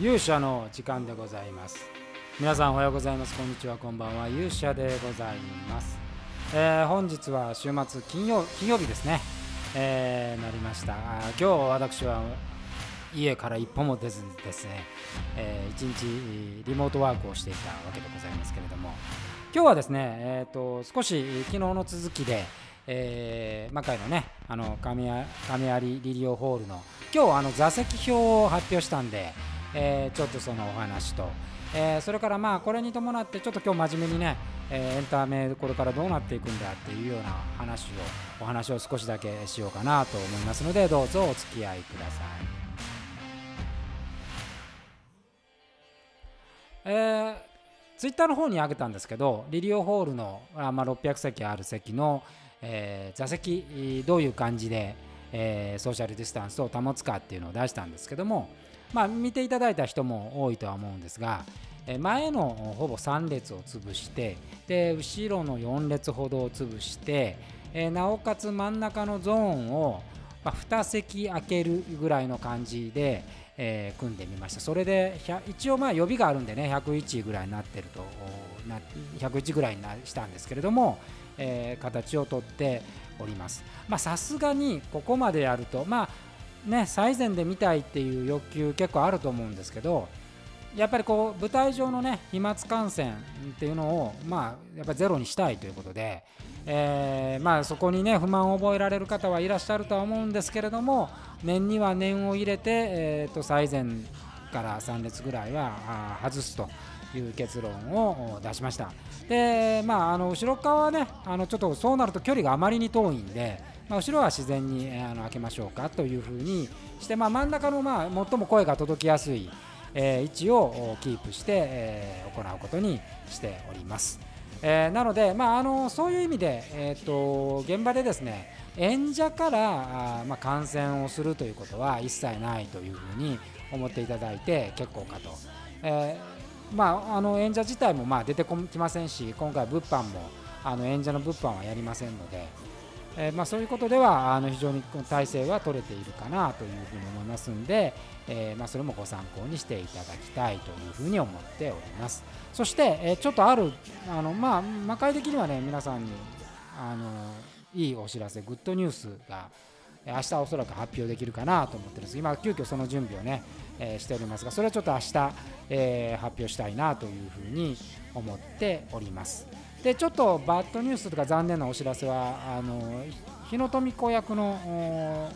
勇者の時間でございます。皆さんおはようございます。こんにちは。こんばんは。勇者でございます、えー、本日は週末金曜金曜日ですね、えー、なりました。今日私は家から一歩も出ずにですね、えー、一日リモートワークをしていたわけでございますけれども。今日はですね、えーと、少し昨日の続きで、えー、魔界のねあの神有リリオホールの今日あの座席表を発表したんで、えー、ちょっとそのお話と、えー、それからまあこれに伴ってちょっと今日真面目にね、えー、エンタメこれからどうなっていくんだっていうような話をお話を少しだけしようかなと思いますのでどうぞお付き合いください。えー、ツイッターの方に上げたんですけどリリオホールのあ、まあ、600席ある席の、えー、座席どういう感じで、えー、ソーシャルディスタンスを保つかっていうのを出したんですけども、まあ、見ていただいた人も多いとは思うんですが前のほぼ3列を潰してで後ろの4列ほどを潰して、なおかつ真ん中のゾーンを、2席空けるぐらいの感じで、え、組んでみました。それで一応まあ予備があるんでね101ぐらいになってるとな101ぐらいにしたんですけれども、え、形をとっております。さすがにここまでやるとまあね最前で見たいっていう欲求結構あると思うんですけどやっぱりこう舞台上のね飛沫感染っていうのをまあやっぱゼロにしたいということで、えー、まあそこにね不満を覚えられる方はいらっしゃるとは思うんですけれども念には念を入れて、えー、と最前から3列ぐらいは外すという結論を出しました。でまああの後ろ側はねあのちょっとそうなると距離があまりに遠いんで、まあ、後ろは自然にあの開けましょうかというふうにして、まあ、真ん中のまあ最も声が届きやすい、えー、位置をキープして、えー、行うことにしております。えー、なので、まあ、あのそういう意味で、えーと、現場でですね演者からあ、まあ、感染をするということは一切ないというふうに思っていただいて結構かと。えー、まあ、あの演者自体もまあ出てきませんし今回物販もあの演者の物販はやりませんので、えー、まあ、そういうことではあの非常に体制は取れているかなというふうに思いますんで、えー、まあ、それもご参考にしていただきたいというふうに思っております。そして、えちょっとあるあの、まあ、魔界的にはね皆さんにあのいいお知らせグッドニュースが明日おそらく発表できるかなと思ってるんです。今急遽その準備をね、えしておりますがそれはちょっと明日、え発表したいなというふうに思っております。でちょっとバッドニュースとか残念なお知らせはあの日野富子役の、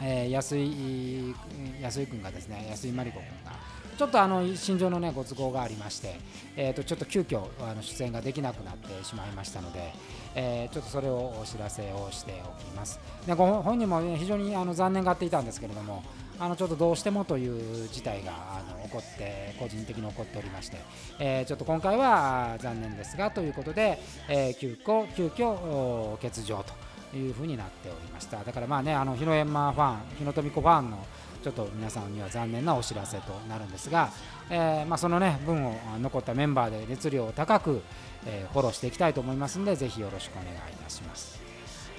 えー、安井安井君がですね安井真理子君がちょっとあの心情のねご都合がありまして、えー、とちょっと急遽あの出演ができなくなってしまいましたので、えー、ちょっとそれをお知らせをしておきます。でご本人も、ね、非常にあの残念がっていたんですけれどもあのちょっとどうしてもという事態があの起こって個人的に起こっておりまして、えー、ちょっと今回は残念ですがということで、えー、急遽急遽欠場というふうになっておりました。だからまあねあの日野エンマファン日野富子ファンのちょっと皆さんには残念なお知らせとなるんですが、えー、まあ、そのね分を残ったメンバーで熱量を高く、えフォローしていきたいと思いますのでぜひよろしくお願いいたします。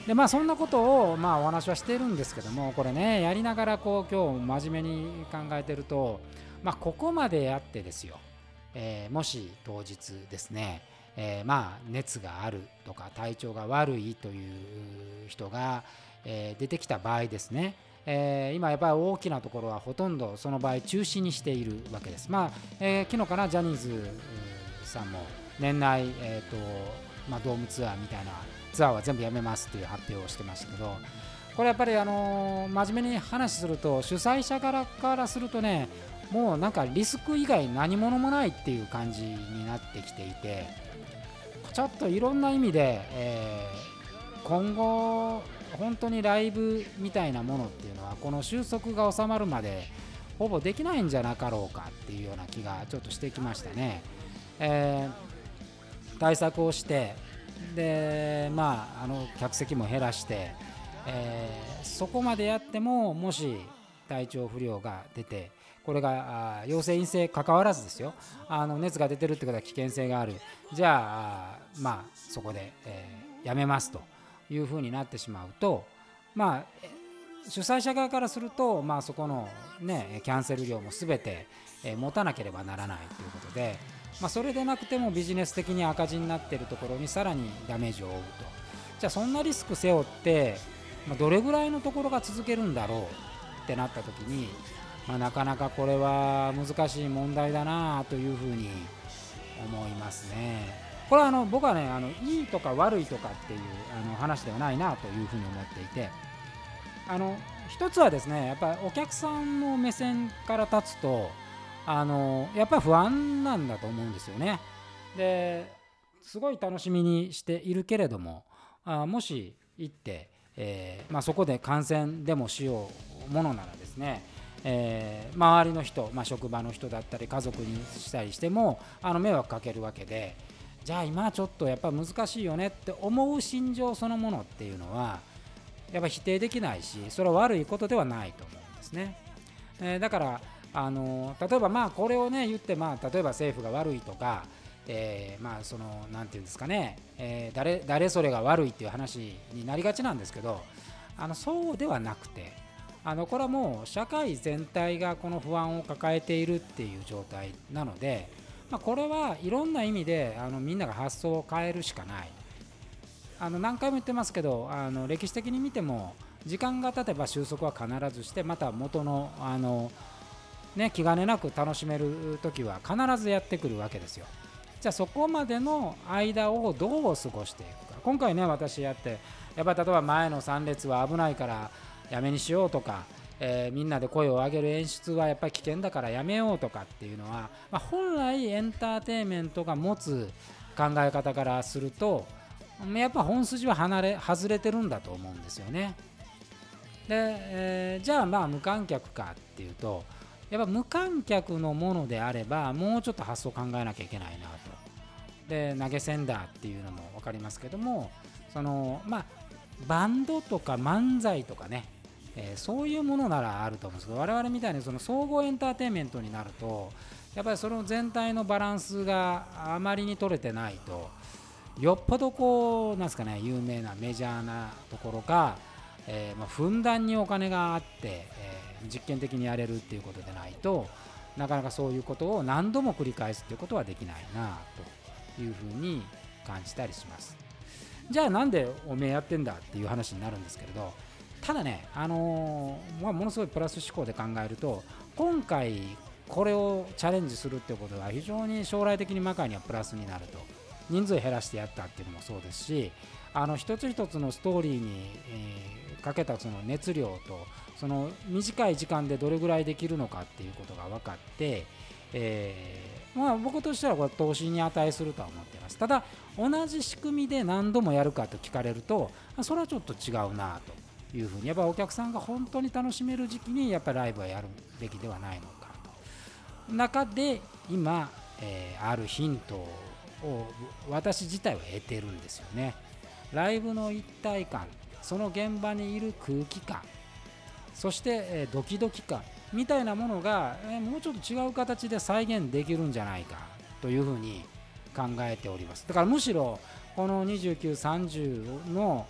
でまあそんなことをまあお話はしているんですけどもこれねやりながらこう今日真面目に考えてるとまあここまでやってですよ、えー、もし当日ですね、えー、まあ熱があるとか体調が悪いという人が、えー、出てきた場合ですねえー、今やっぱり大きなところはほとんどその場合中止にしているわけです。まあ、えー、昨日かなジャニーズさんも年内、えーとまあ、ドームツアーみたいなツアーは全部やめますっていう発表をしてましたけどこれやっぱりあの真面目に話すると主催者からからするとねもうなんかリスク以外何者もないっていう感じになってきていてちょっといろんな意味で、えー、今後本当にライブみたいなものっていうのはこの収束が収まるまでほぼできないんじゃなかろうかっていうような気がちょっとしてきましたね。えー、対策をしてでまああの客席も減らして、えー、そこまでやってももし体調不良が出てこれが陽性陰性かかわらずですよ。あの熱が出てるってことは危険性がある。じゃあまあそこで、えー、やめますと。いうふうになってしまうとまあ主催者側からすると、まあ、そこの、ね、キャンセル料も全て、え持たなければならないということで、まあ、それでなくてもビジネス的に赤字になっているところにさらにダメージを負うとじゃあそんなリスク背負って、ま、どれぐらいのところが続けるんだろうってなった時に、まあ、なかなかこれは難しい問題だなというふうに思いますね。これはあの僕はねあのいいとか悪いとかっていうあの話ではないなというふうに思っていてあの一つはですねやっぱりお客さんの目線から立つとあのやっぱり不安なんだと思うんですよね。ですごい楽しみにしているけれどもあもし行って、えーまあ、そこで感染でもしようものならですねえー、周りの人、まあ、職場の人だったり家族にしたりしてもあの迷惑かけるわけでじゃあ今はちょっとやっぱ難しいよねって思う心情そのものっていうのはやっぱ否定できないしそれは悪いことではないと思うんですね、えー、だからあの例えばまあこれをね言ってまあ例えば政府が悪いとかえー、まあその何て言うんですかね、えー、誰誰それが悪いっていう話になりがちなんですけどあのそうではなくてあのこれはもう社会全体がこの不安を抱えているっていう状態なので、まあ、これはいろんな意味であのみんなが発想を変えるしかないあの何回も言ってますけどあの歴史的に見ても時間が経てば収束は必ずしてまた元のあの、ね、気兼ねなく楽しめる時は必ずやってくるわけですよ。じゃあそこまでの間をどう過ごしていくか今回ね私やってやっぱり例えば前の3列は危ないからやめにしようとか、えー、みんなで声を上げる演出はやっぱり危険だからやめようとかっていうのは、まあ、本来エンターテインメントが持つ考え方からするとやっぱ本筋は離れ外れてるんだと思うんですよね。で、えー、じゃあまあ無観客かっていうとやっぱ無観客のものであればもうちょっと発想考えなきゃいけないなと。で投げ銭だっていうのも分かりますけどもそのまあバンドとか漫才とかね、えー、そういうものならあると思うんですけど我々みたいにその総合エンターテインメントになるとやっぱりその全体のバランスがあまりに取れてないとよっぽどこうなんすかね有名なメジャーなところか、えー、まあ、ふんだんにお金があって、えー、実験的にやれるっていうことでないとなかなかそういうことを何度も繰り返すっていうことはできないなというふうに感じたりします。じゃあなんでおめえやってんだっていう話になるんですけれどただね、あのー、まあ、ものすごいプラス思考で考えると今回これをチャレンジするってことは非常に将来的にマカにはプラスになると。人数減らしてやったっていうのもそうですしあの一つ一つのストーリーに、えー、かけたその熱量とその短い時間でどれぐらいできるのかっていうことが分かって、えー、まあ、僕としてはこれ投資に値するとは思っています。ただ同じ仕組みで何度もやるかと聞かれるとそれはちょっと違うなと。いうふうにやっぱお客さんが本当に楽しめる時期にやっぱライブはやるべきではないのかと。中で今、えー、あるヒントを私自体は得てるんですよね。ライブの一体感その現場にいる空気感そして、えドキドキ感みたいなものが、えもうちょっと違う形で再現できるんじゃないかというふうに考えております。だからむしろこの2930の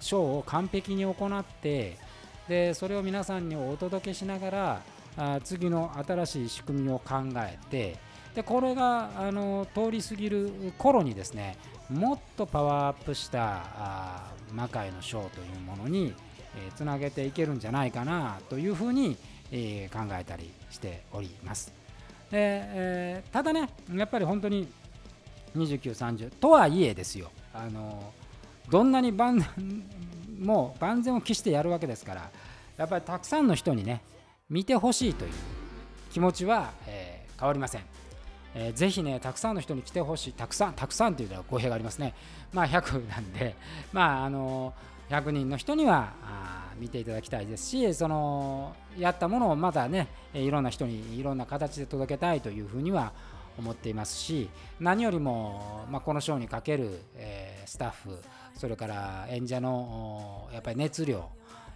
ショーを完璧に行ってでそれを皆さんにお届けしながらあ次の新しい仕組みを考えてでこれがあの通り過ぎる頃にですねもっとパワーアップしたあ魔界のショーというものにえー、つなげていけるんじゃないかなというふうに、えー、考えたりしております。でえー、ただねやっぱり本当に2930とはいえですよあのどんなに万もう万全を期してやるわけですからやっぱりたくさんの人にね見てほしいという気持ちは、えー、変わりません。えー、ぜひね、たくさんの人に来てほしい、たくさん、たくさんというのは語弊がありますね。まあ100なんで、まああの100人の人にはあ見ていただきたいですし、そのやったものをまたね、いろんな人にいろんな形で届けたいというふうには思っていますし、何よりも、まあ、このショーにかける、えー、スタッフ、それから演者のやっぱり熱量、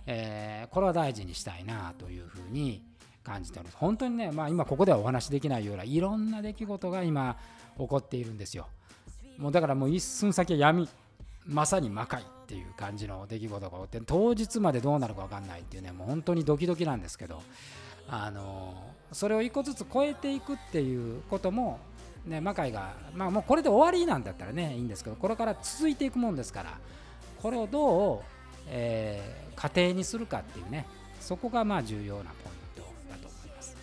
えー、これは大事にしたいなというふうに感じております。本当にね、まあ、今ここではお話しできないようないろんな出来事が今起こっているんですよ。もうだからもう一寸先は闇まさに魔界っていう感じの出来事が起こって当日までどうなるか分かんないっていうねもう本当にドキドキなんですけどあのそれを一個ずつ超えていくっていうこともね魔界がまあもうこれで終わりなんだったらねいいんですけどこれから続いていくもんですからこれをどう、えー、家庭にするかっていうねそこがまあ重要なポイントだと思います。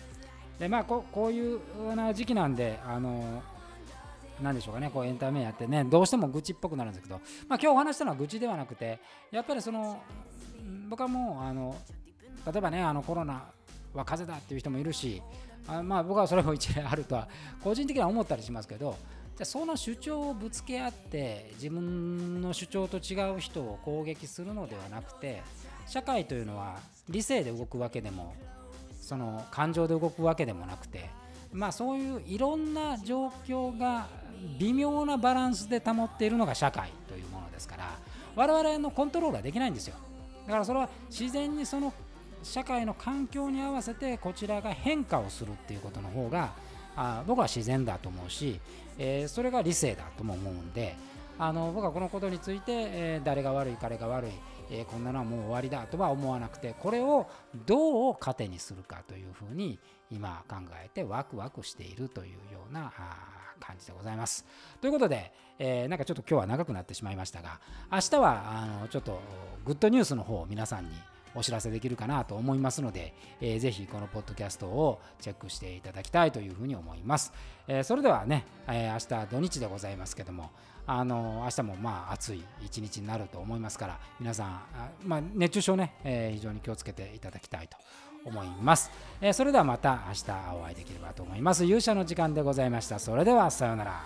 でまあここういうな時期なんであの何でしょうかねこうエンタメやってねどうしても愚痴っぽくなるんですけど、まあ、今日お話したのは愚痴ではなくてやっぱりその僕はもうあの例えばねあのコロナは風だっていう人もいるしあまあ僕はそれも一例あるとは個人的には思ったりしますけどじゃその主張をぶつけ合って自分の主張と違う人を攻撃するのではなくて社会というのは理性で動くわけでもその感情で動くわけでもなくてまあそういういろんな状況が微妙なバランスで保っているのが社会というものですから我々のコントロールはできないんですよ。だからそれは自然にその社会の環境に合わせてこちらが変化をするっていうことの方があ僕は自然だと思うし、えー、それが理性だとも思うんであの僕はこのことについて、えー、誰が悪い彼が悪い、えー、こんなのはもう終わりだとは思わなくてこれをどう糧にするかというふうに今考えてワクワクしているというような感じでございます。ということで、えー、なんかちょっと今日は長くなってしまいましたが明日はあのちょっとグッドニュースの方を皆さんにお知らせできるかなと思いますので、えー、ぜひこのポッドキャストをチェックしていただきたいというふうに思います。えー、それではね、えー、明日土日でございますけども、あの明日もまあ暑い一日になると思いますから、皆さん、まあ、熱中症ね、えー、非常に気をつけていただきたいと思います。えー、それではまた明日お会いできればと思います。勇者の時間でございました。それではさようなら。